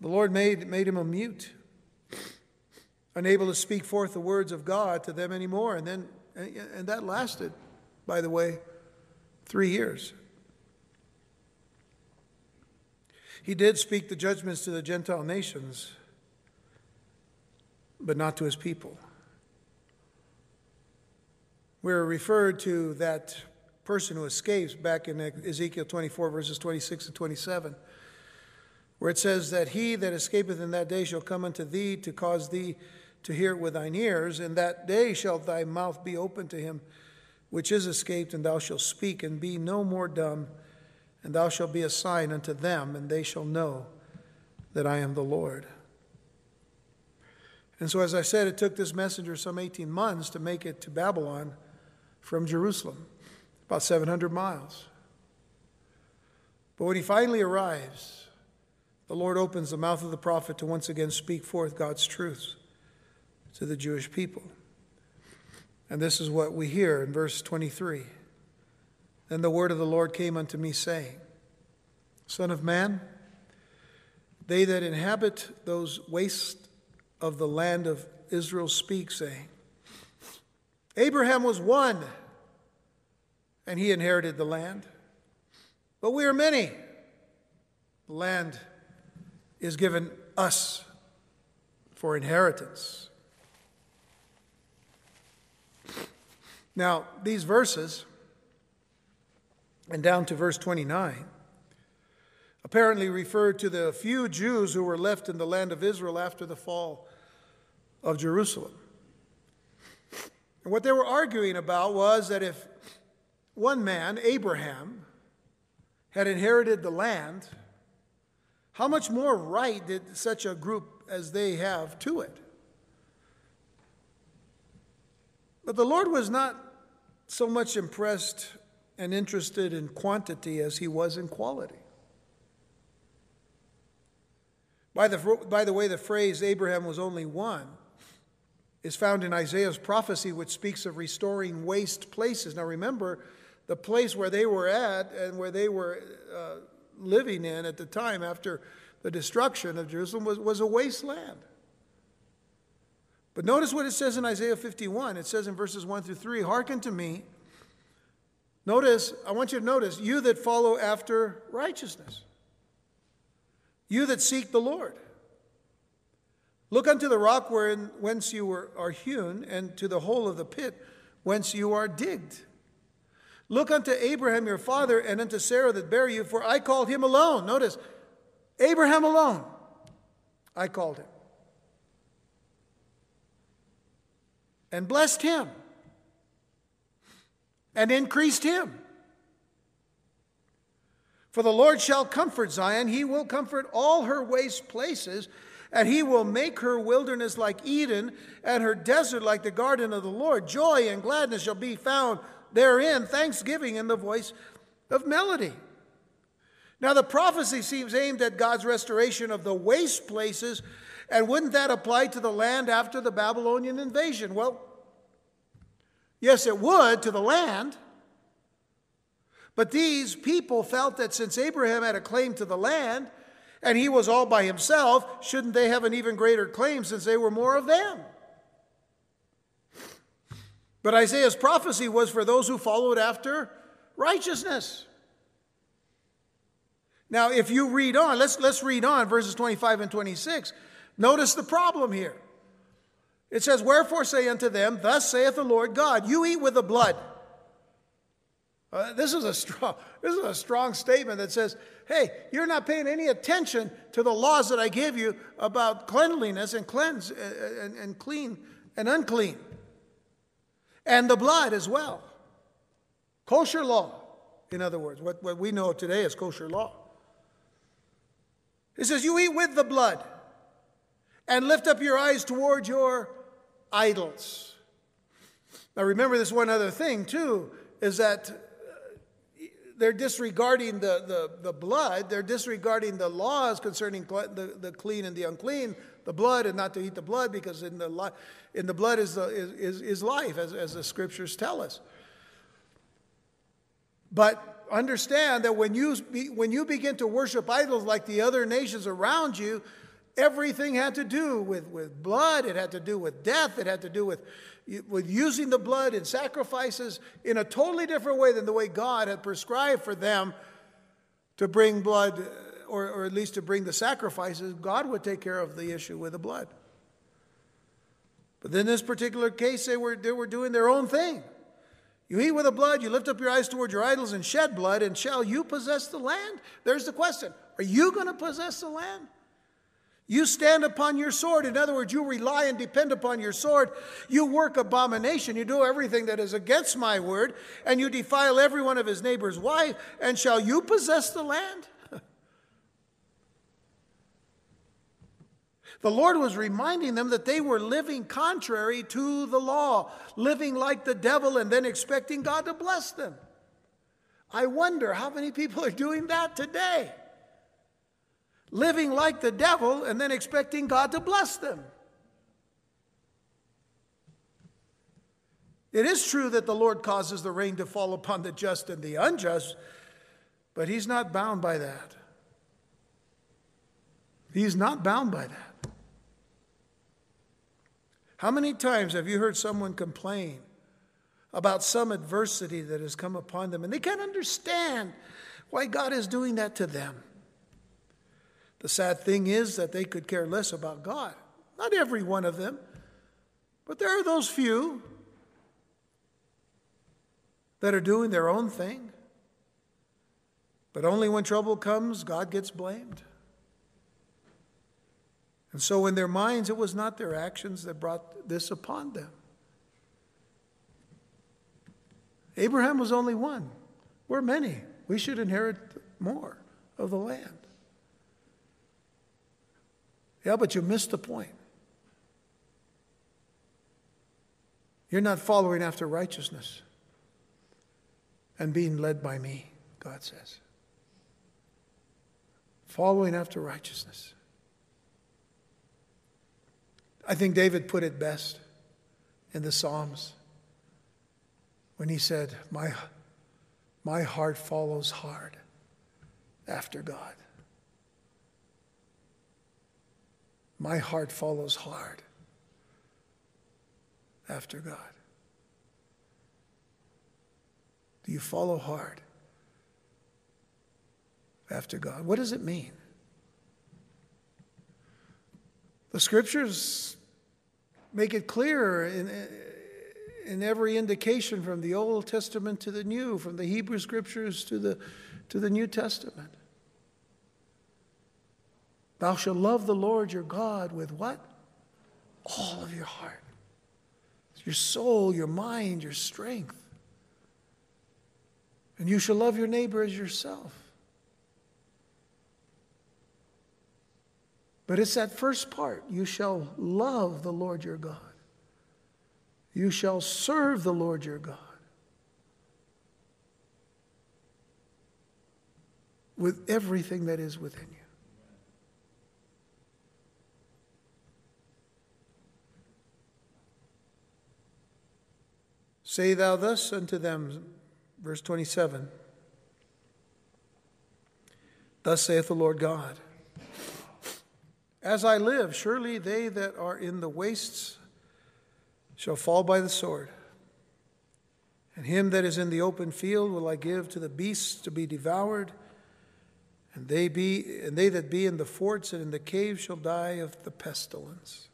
The Lord made, made him a mute, unable to speak forth the words of God to them anymore. And then, and that lasted, by the way, Three years. He did speak the judgments to the Gentile nations, but not to his people. We're referred to that person who escapes back in Ezekiel 24, verses 26 and 27, where it says that he that escapeth in that day shall come unto thee to cause thee to hear it with thine ears, and that day shall thy mouth be open to him which is escaped, and thou shalt speak and be no more dumb, and thou shalt be a sign unto them, and they shall know that I am the Lord. And so, as I said, it took this messenger some 18 months to make it to Babylon from Jerusalem, about 700 miles. But when he finally arrives, the Lord opens the mouth of the prophet to once again speak forth God's truths to the Jewish people. And this is what we hear in verse 23. Then the word of the Lord came unto me, saying, Son of man, they that inhabit those wastes of the land of Israel speak, saying, Abraham was one, and he inherited the land. But we are many. The land is given us for inheritance. Now, these verses, and down to verse 29, apparently referred to the few Jews who were left in the land of Israel after the fall of Jerusalem. And what they were arguing about was that if one man, Abraham, had inherited the land, how much more right did such a group as they have to it? But the Lord was not so much impressed and interested in quantity as he was in quality. By the, by the way, the phrase Abraham was only one is found in Isaiah's prophecy, which speaks of restoring waste places. Now remember, the place where they were at and where they were uh, living in at the time after the destruction of Jerusalem was, was a wasteland. But notice what it says in Isaiah 51. It says in verses 1 through 3 Hearken to me. Notice, I want you to notice, you that follow after righteousness, you that seek the Lord. Look unto the rock wherein, whence you were, are hewn, and to the hole of the pit whence you are digged. Look unto Abraham your father, and unto Sarah that bare you, for I called him alone. Notice, Abraham alone, I called him. and blessed him and increased him. For the Lord shall comfort Zion, he will comfort all her waste places, and he will make her wilderness like Eden, and her desert like the garden of the Lord. Joy and gladness shall be found therein, thanksgiving in the voice of melody. Now, the prophecy seems aimed at God's restoration of the waste places, and wouldn't that apply to the land after the Babylonian invasion? Well, Yes, it would to the land. But these people felt that since Abraham had a claim to the land and he was all by himself, shouldn't they have an even greater claim since they were more of them? But Isaiah's prophecy was for those who followed after righteousness. Now, if you read on, let's, let's read on verses 25 and 26. Notice the problem here. It says, Wherefore say unto them, Thus saith the Lord God, You eat with the blood. Uh, this, is a strong, this is a strong statement that says, Hey, you're not paying any attention to the laws that I gave you about cleanliness and cleanse uh, uh, and, and clean and unclean. And the blood as well. Kosher law, in other words, what, what we know today as kosher law. It says, You eat with the blood and lift up your eyes toward your idols. Now, remember this one other thing, too, is that they're disregarding the, the, the blood, they're disregarding the laws concerning the, the clean and the unclean, the blood, and not to eat the blood, because in the, in the blood is, the, is, is life, as, as the scriptures tell us. But understand that when you, when you begin to worship idols like the other nations around you, Everything had to do with, with blood, it had to do with death, it had to do with, with using the blood in sacrifices in a totally different way than the way God had prescribed for them to bring blood, uh, or, or at least to bring the sacrifices. God would take care of the issue with the blood. But in this particular case, they were, they were doing their own thing. You eat with the blood, you lift up your eyes toward your idols and shed blood, and shall you possess the land? There's the question Are you going to possess the land? You stand upon your sword. In other words, you rely and depend upon your sword. You work abomination. You do everything that is against my word, and you defile every one of his neighbor's wife. And shall you possess the land? the Lord was reminding them that they were living contrary to the law, living like the devil, and then expecting God to bless them. I wonder how many people are doing that today living like the devil and then expecting God to bless them. It is true that the Lord causes the rain to fall upon the just and the unjust, but He's not bound by that. He's not bound by that. How many times have you heard someone complain about some adversity that has come upon them and they can't understand why God is doing that to them? The sad thing is that they could care less about God. Not every one of them, but there are those few that are doing their own thing. But only when trouble comes, God gets blamed. And so, in their minds, it was not their actions that brought this upon them. Abraham was only one. We're many. We should inherit more of the land. Yeah, but you missed the point. You're not following after righteousness and being led by me, God says. Following after righteousness. I think David put it best in the Psalms when he said, My, my heart follows hard after God. My heart follows hard after God. Do you follow hard after God? What does it mean? The scriptures make it clear in, in every indication from the Old Testament to the New, from the Hebrew scriptures to the, to the New Testament. Thou shalt love the Lord your God with what? All of your heart, your soul, your mind, your strength. And you shall love your neighbor as yourself. But it's that first part you shall love the Lord your God, you shall serve the Lord your God. With everything that is within you. Say thou thus unto them, verse 27 Thus saith the Lord God As I live, surely they that are in the wastes shall fall by the sword. And him that is in the open field will I give to the beasts to be devoured, and they be and they that be in the forts and in the caves shall die of the pestilence.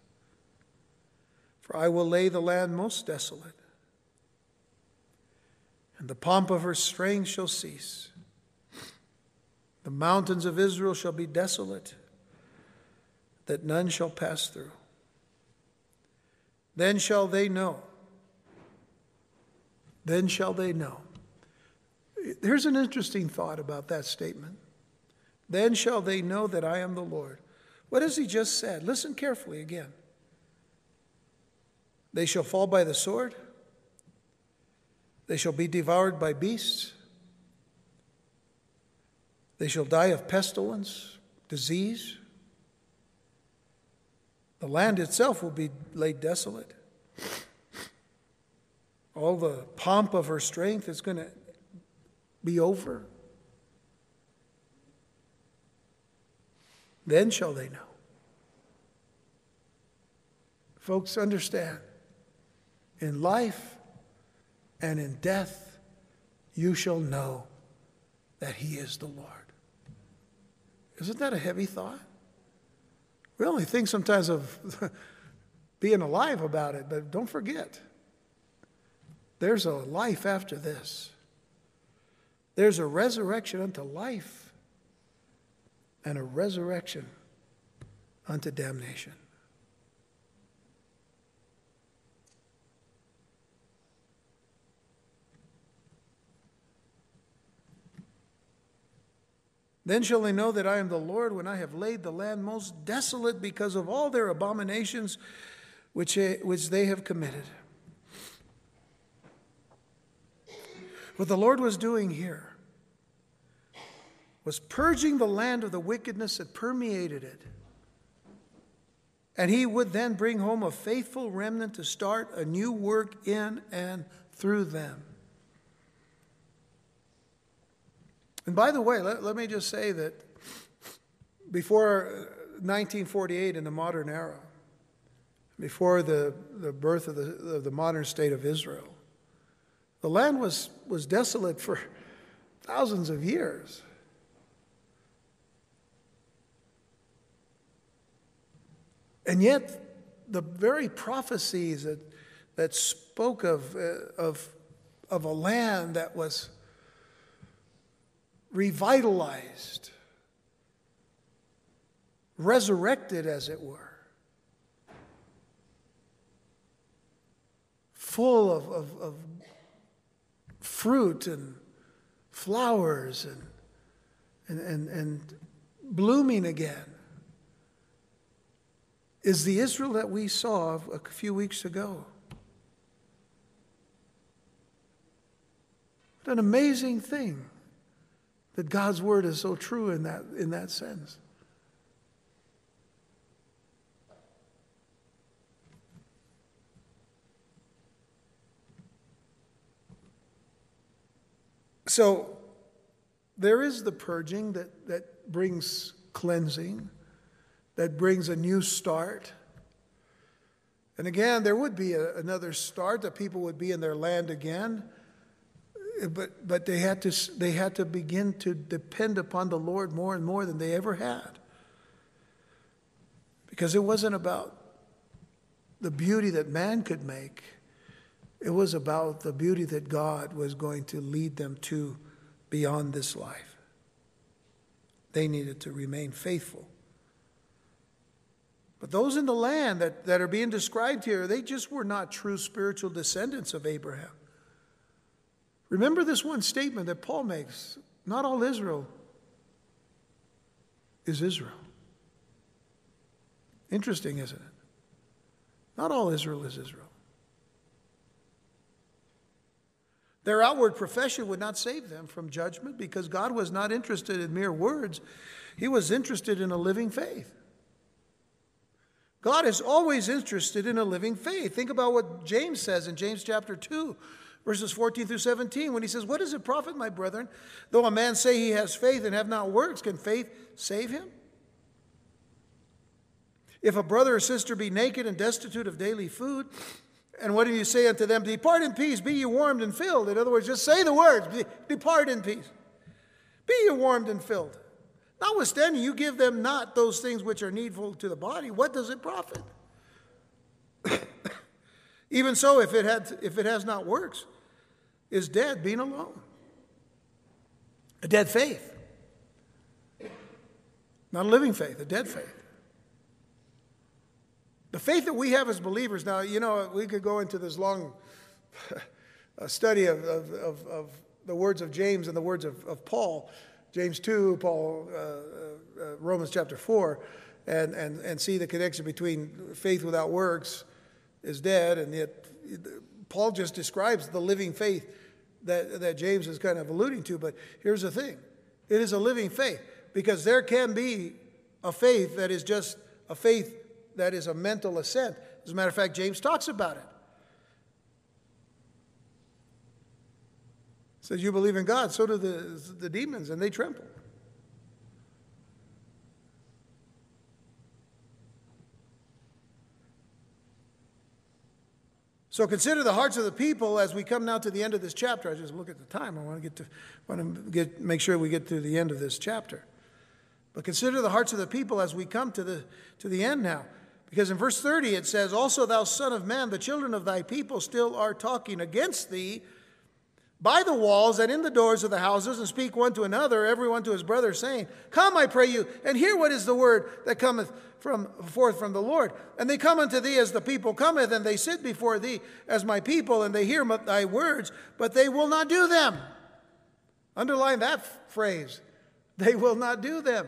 For I will lay the land most desolate, and the pomp of her strength shall cease. The mountains of Israel shall be desolate, that none shall pass through. Then shall they know. Then shall they know. Here's an interesting thought about that statement. Then shall they know that I am the Lord. What has he just said? Listen carefully again. They shall fall by the sword. They shall be devoured by beasts. They shall die of pestilence, disease. The land itself will be laid desolate. All the pomp of her strength is going to be over. Then shall they know. Folks, understand in life, and in death you shall know that he is the Lord. Isn't that a heavy thought? We only think sometimes of being alive about it, but don't forget there's a life after this. There's a resurrection unto life and a resurrection unto damnation. Then shall they know that I am the Lord when I have laid the land most desolate because of all their abominations which, which they have committed. What the Lord was doing here was purging the land of the wickedness that permeated it. And he would then bring home a faithful remnant to start a new work in and through them. And by the way, let, let me just say that before 1948 in the modern era, before the, the birth of the, of the modern state of Israel, the land was, was desolate for thousands of years. And yet, the very prophecies that, that spoke of, uh, of, of a land that was revitalized, resurrected, as it were, full of, of, of fruit and flowers and, and, and, and blooming again is the Israel that we saw a few weeks ago. What an amazing thing that God's word is so true in that, in that sense. So there is the purging that, that brings cleansing, that brings a new start. And again, there would be a, another start that people would be in their land again. But, but they, had to, they had to begin to depend upon the Lord more and more than they ever had. Because it wasn't about the beauty that man could make, it was about the beauty that God was going to lead them to beyond this life. They needed to remain faithful. But those in the land that, that are being described here, they just were not true spiritual descendants of Abraham. Remember this one statement that Paul makes not all Israel is Israel. Interesting, isn't it? Not all Israel is Israel. Their outward profession would not save them from judgment because God was not interested in mere words, He was interested in a living faith. God is always interested in a living faith. Think about what James says in James chapter 2, verses 14 through 17, when he says, What does it profit, my brethren, though a man say he has faith and have not works? Can faith save him? If a brother or sister be naked and destitute of daily food, and what do you say unto them? Depart in peace, be ye warmed and filled. In other words, just say the words, depart in peace. Be ye warmed and filled. Notwithstanding, you give them not those things which are needful to the body. What does it profit? Even so, if it, had, if it has not works, is dead, being alone. A dead faith. Not a living faith, a dead faith. The faith that we have as believers, now, you know, we could go into this long study of, of, of, of, the words of James and the words of, of Paul, James 2, Paul, uh, uh, Romans chapter 4, and, and, and see the connection between faith without works is dead, and yet Paul just describes the living faith that, that James is kind of alluding to. But here's the thing it is a living faith because there can be a faith that is just a faith that is a mental assent. As a matter of fact, James talks about it. He says, You believe in God, so do the, the demons, and they tremble. So consider the hearts of the people as we come now to the end of this chapter. I just look at the time. I want to get to want to get make sure we get to the end of this chapter. But consider the hearts of the people as we come to the to the end now. Because in verse 30 it says, Also, thou son of man, the children of thy people still are talking against thee by the walls and in the doors of the houses, and speak one to another, every one to his brother, saying, Come, I pray you, and hear what is the word that cometh from forth from the Lord. And they come unto thee as the people cometh, and they sit before thee as my people, and they hear thy words, but they will not do them. Underline that phrase. They will not do them.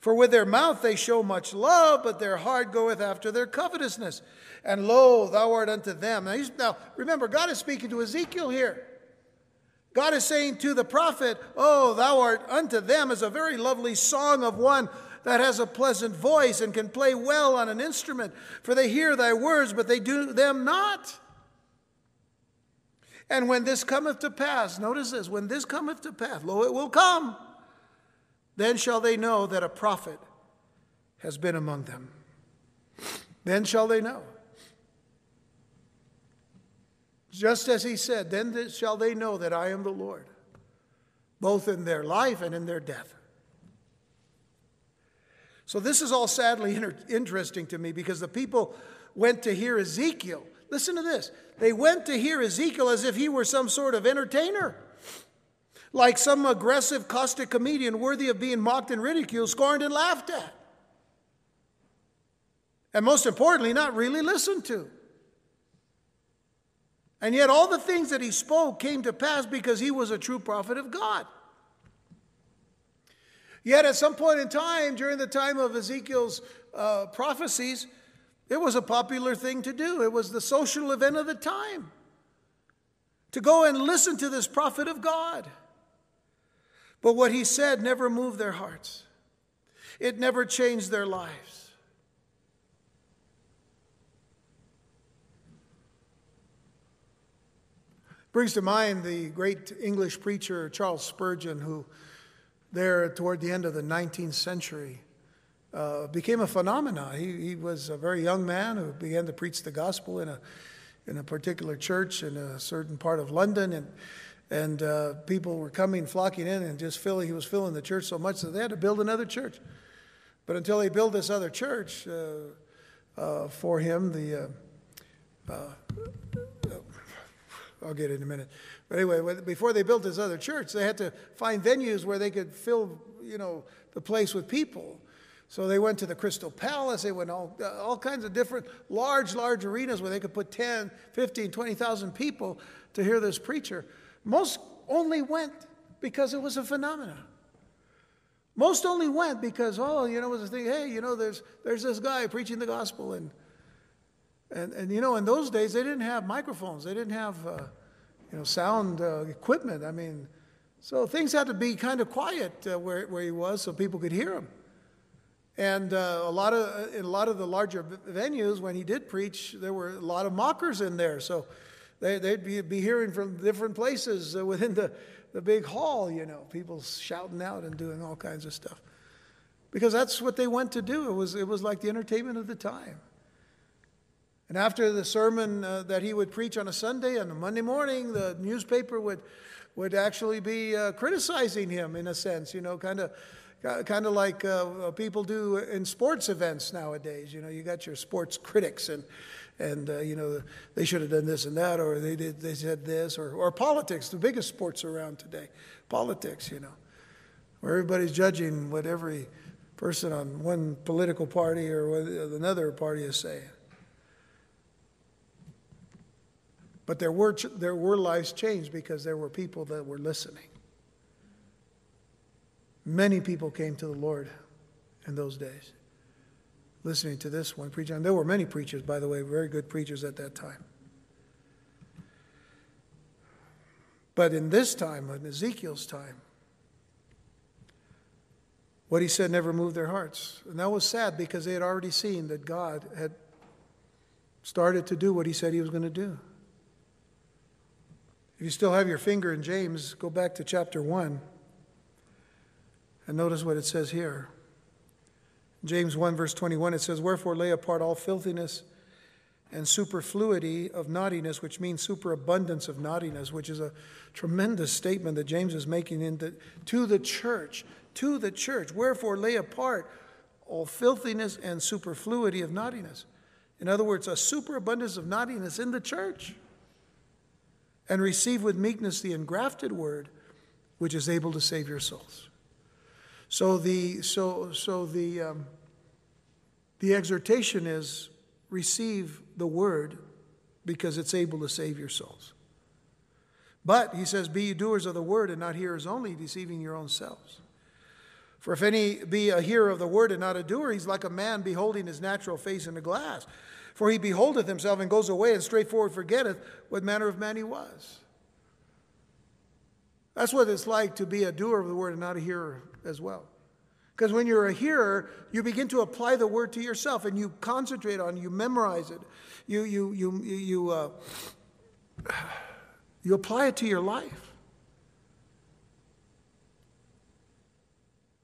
For with their mouth they show much love, but their heart goeth after their covetousness. And lo, thou art unto them. Now, now, remember, God is speaking to Ezekiel here. God is saying to the prophet, Oh, thou art unto them, is a very lovely song of one that has a pleasant voice and can play well on an instrument. For they hear thy words, but they do them not. And when this cometh to pass, notice this, when this cometh to pass, lo, it will come then shall they know that a prophet has been among them. Then shall they know. Just as he said, then shall they know that I am the Lord, both in their life and in their death. So, this is all sadly inter- interesting to me because the people went to hear Ezekiel. Listen to this. They went to hear Ezekiel as if he were some sort of entertainer like some aggressive, caustic comedian worthy of being mocked and ridiculed, scorned, and laughed at. And most importantly, not really listened to. And yet, all the things that he spoke came to pass because he was a true prophet of God. Yet, at some point in time, during the time of Ezekiel's uh, prophecies, it was a popular thing to do. It was the social event of the time to go and listen to this prophet of God. But what he said never moved their hearts, it never changed their lives. Brings to mind the great English preacher Charles Spurgeon, who, there toward the end of the 19th century, uh, became a phenomenon. He, he was a very young man who began to preach the gospel in a, in a particular church in a certain part of London. And, and uh, people were coming, flocking in, and just filling, he was filling the church so much that they had to build another church. But until they built this other church uh, uh for him, the uh, uh, I'll get it in a minute. But anyway, before they built this other church, they had to find venues where they could fill, you know, the place with people. So they went to the Crystal Palace. They went all, uh, all kinds of different large, large arenas where they could put 10, 15, 20,000 people to hear this preacher. Most only went because it was a phenomenon. Most only went because, oh, you know, it was a thing, hey, you know, there's, there's this guy preaching the gospel. And, and, and, you know, in those days, they didn't have microphones. They didn't have, uh, you know, sound uh, equipment. I mean, so things had to be kind of quiet uh, where, where he was so people could hear him. And uh, a lot of, in a lot of the larger venues, when he did preach, there were a lot of mockers in there. So they, would be, be hearing from different places uh, within the, the big hall, you know, people shouting out and doing all kinds of stuff. Because that's what they went to do. It was, it was like the entertainment of the time. And after the sermon uh, that he would preach on a Sunday, on a Monday morning, the newspaper would, would actually be uh, criticizing him in a sense, you know, kind of kind of like uh, people do in sports events nowadays. You know, you got your sports critics, and and uh, you know they should have done this and that, or they did they said this, or or politics, the biggest sports around today, politics. You know, where everybody's judging what every person on one political party or another party is saying. But there were, there were lives changed because there were people that were listening. Many people came to the Lord in those days, listening to this one preacher. And there were many preachers, by the way, very good preachers at that time. But in this time, in Ezekiel's time, what he said never moved their hearts. And that was sad because they had already seen that God had started to do what he said he was going to do. If you still have your finger in James, go back to chapter 1 and notice what it says here. James 1, verse 21, it says, Wherefore lay apart all filthiness and superfluity of naughtiness, which means superabundance of naughtiness, which is a tremendous statement that James is making into, to the church. To the church. Wherefore lay apart all filthiness and superfluity of naughtiness. In other words, a superabundance of naughtiness in the church and receive with meekness the engrafted word which is able to save your souls. So the, so, so the, um, the exhortation is receive the word because it's able to save your souls. But he says, Be ye doers of the word and not hearers only, deceiving your own selves. For if any be a hearer of the word and not a doer, he's like a man beholding his natural face in a glass. For he beholdeth himself and goes away and straightforward forgetteth what manner of man he was. That's what it's like to be a doer of the word and not a hearer as well. Because when you're a hearer, you begin to apply the word to yourself and you concentrate on it, you memorize it, you, you, you, you, uh, you apply it to your life.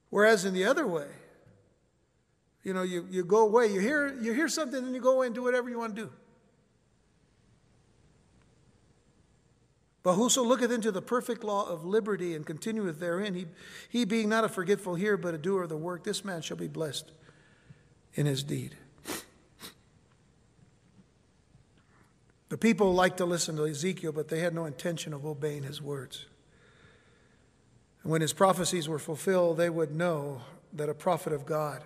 Whereas in the other way, you know, you, you go away, you hear, you hear something, and you go away and do whatever you want to do. But whoso looketh into the perfect law of liberty and continueth therein, he, he being not a forgetful hearer, but a doer of the work, this man shall be blessed in his deed. The people liked to listen to Ezekiel, but they had no intention of obeying his words. And when his prophecies were fulfilled, they would know that a prophet of God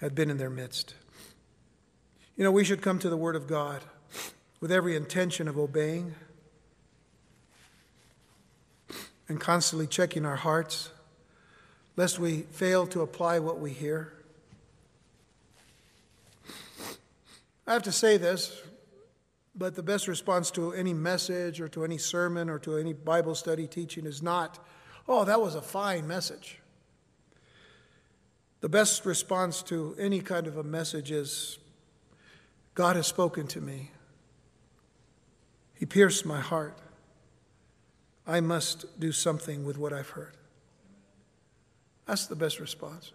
had been in their midst. You know, we should come to the Word of God with every intention of obeying and constantly checking our hearts, lest we fail to apply what we hear. I have to say this, but the best response to any message or to any sermon or to any Bible study teaching is not, oh, that was a fine message. The best response to any kind of a message is God has spoken to me. He pierced my heart. I must do something with what I've heard. That's the best response.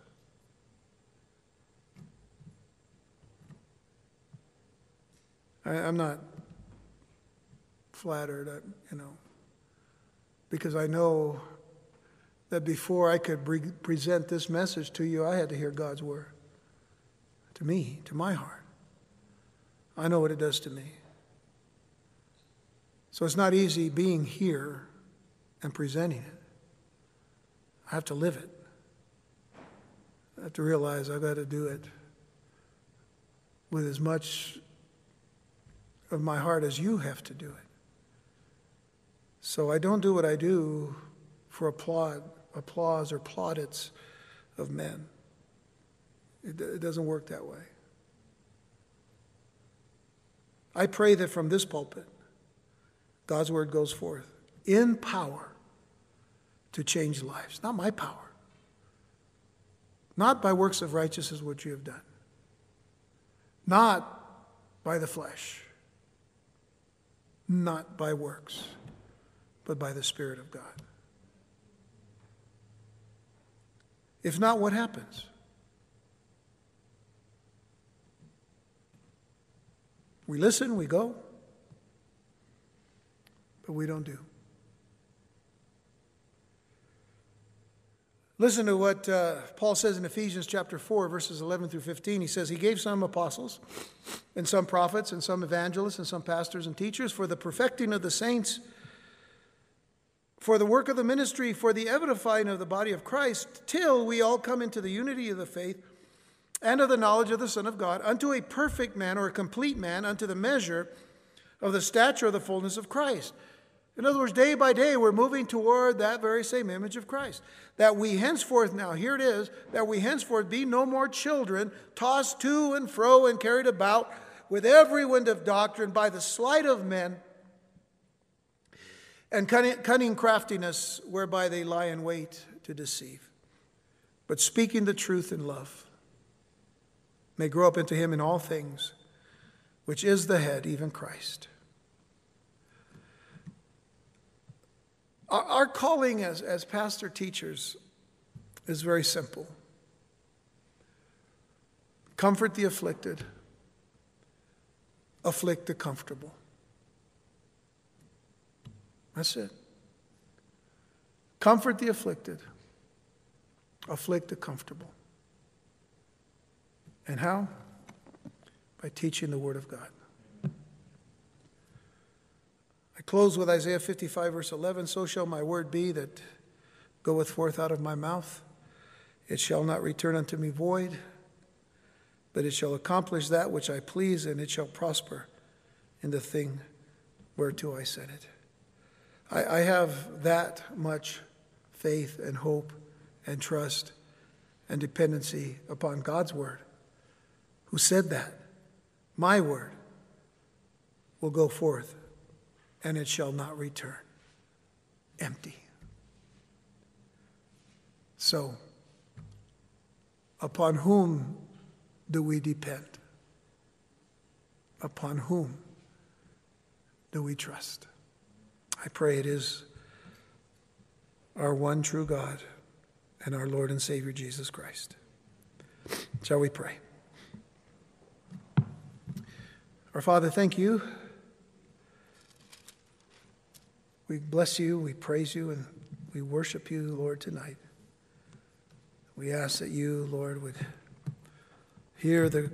I, am not flattered, I, you know, because I know that before I could pre- present this message to you, I had to hear God's word to me, to my heart. I know what it does to me. So it's not easy being here and presenting it. I have to live it. I have to realize I've got to do it with as much of my heart as you have to do it. So I don't do what I do for applaud, applause or plaudits of men. It, it doesn't work that way. I pray that from this pulpit, God's word goes forth in power to change lives. Not my power, not by works of righteousness, which you have done, not by the flesh, not by works, but by the Spirit of God. If not, what happens? We listen, we go, but we don't do. Listen to what uh, Paul says in Ephesians chapter 4, verses 11 through 15. He says, He gave some apostles, and some prophets, and some evangelists, and some pastors and teachers for the perfecting of the saints, for the work of the ministry, for the edifying of the body of Christ, till we all come into the unity of the faith and of the knowledge of the Son of God, unto a perfect man or a complete man, unto the measure of the stature of the fullness of Christ. In other words, day by day, we're moving toward that very same image of Christ. That we henceforth, now here it is, that we henceforth be no more children, tossed to and fro and carried about with every wind of doctrine by the sleight of men and cunning, craftiness whereby they lie in wait to deceive. But speaking the truth in love may grow up into him in all things, which is the head, even Christ. Our, our calling as, as pastor teachers is very simple comfort the afflicted, afflict the comfortable. That's it. Comfort the afflicted, afflict the comfortable. And how? By teaching the Word of God. I close with Isaiah 55, verse 11 So shall my word be that goeth forth out of my mouth. It shall not return unto me void, but it shall accomplish that which I please, and it shall prosper in the thing whereto I sent it. I, I have that much faith and hope and trust and dependency upon God's word who said that. My word will go forth, and it shall not return empty. So, upon whom do we depend? Upon whom do we trust? I pray it is our one true God and our Lord and Savior Jesus Christ. Shall we pray? Our Father, thank you. We bless you, we praise you, and we worship you, Lord, tonight. We ask that you, Lord, would hear the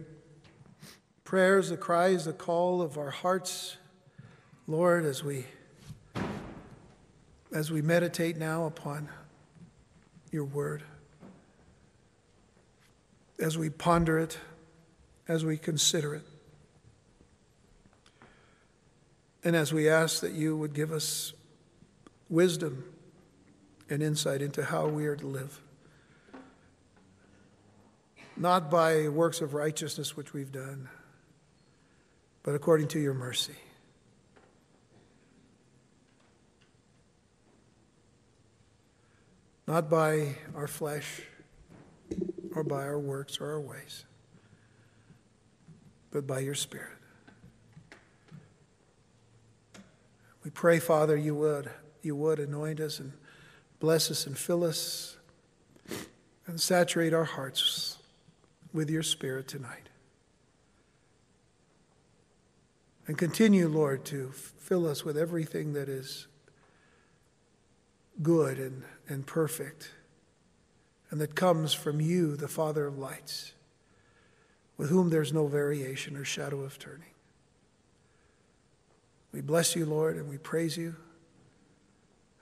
prayers, the cries, the call of our hearts, Lord, as we as we meditate now upon your word, as we ponder it, as we consider it. And as we ask that you would give us wisdom and insight into how we are to live, not by works of righteousness which we've done, but according to your mercy. Not by our flesh or by our works or our ways, but by your Spirit. We pray, Father, you would you would anoint us and bless us and fill us and saturate our hearts with your Spirit tonight. And continue, Lord, to fill us with everything that is good and, and perfect and that comes from you, the Father of lights, with whom there's no variation or shadow of turning. We bless you, Lord, and we praise you.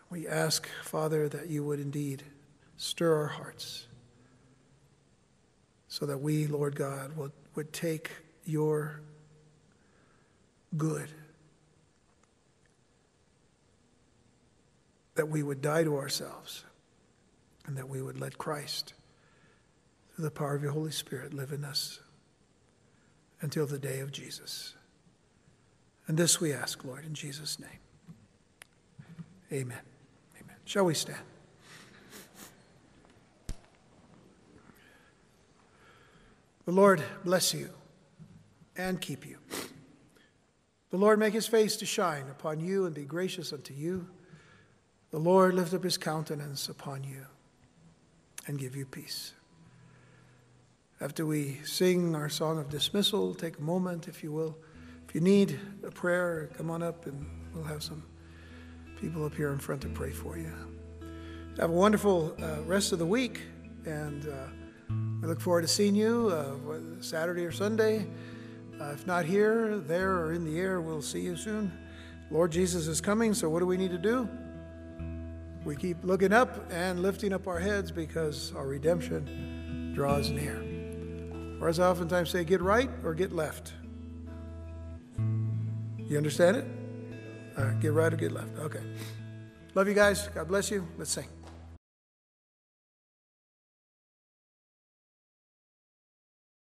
We ask, Father, that you would indeed stir our hearts so that we, Lord God, would, would take your good, that we would die to ourselves, and that we would let Christ, through the power of your Holy Spirit, live in us until the day of Jesus. And this we ask, Lord, in Jesus' name. Amen. Amen. Shall we stand? The Lord bless you and keep you. The Lord make his face to shine upon you and be gracious unto you. The Lord lift up his countenance upon you and give you peace. After we sing our song of dismissal, take a moment, if you will. If you need a prayer, come on up and we'll have some people up here in front to pray for you. Have a wonderful uh, rest of the week, and uh, we look forward to seeing you uh, Saturday or Sunday. Uh, if not here, there, or in the air, we'll see you soon. Lord Jesus is coming, so what do we need to do? We keep looking up and lifting up our heads because our redemption draws near. Or as I oftentimes say, get right or get left. You understand it? All right, get right or get left. Okay. Love you guys. God bless you. Let's sing.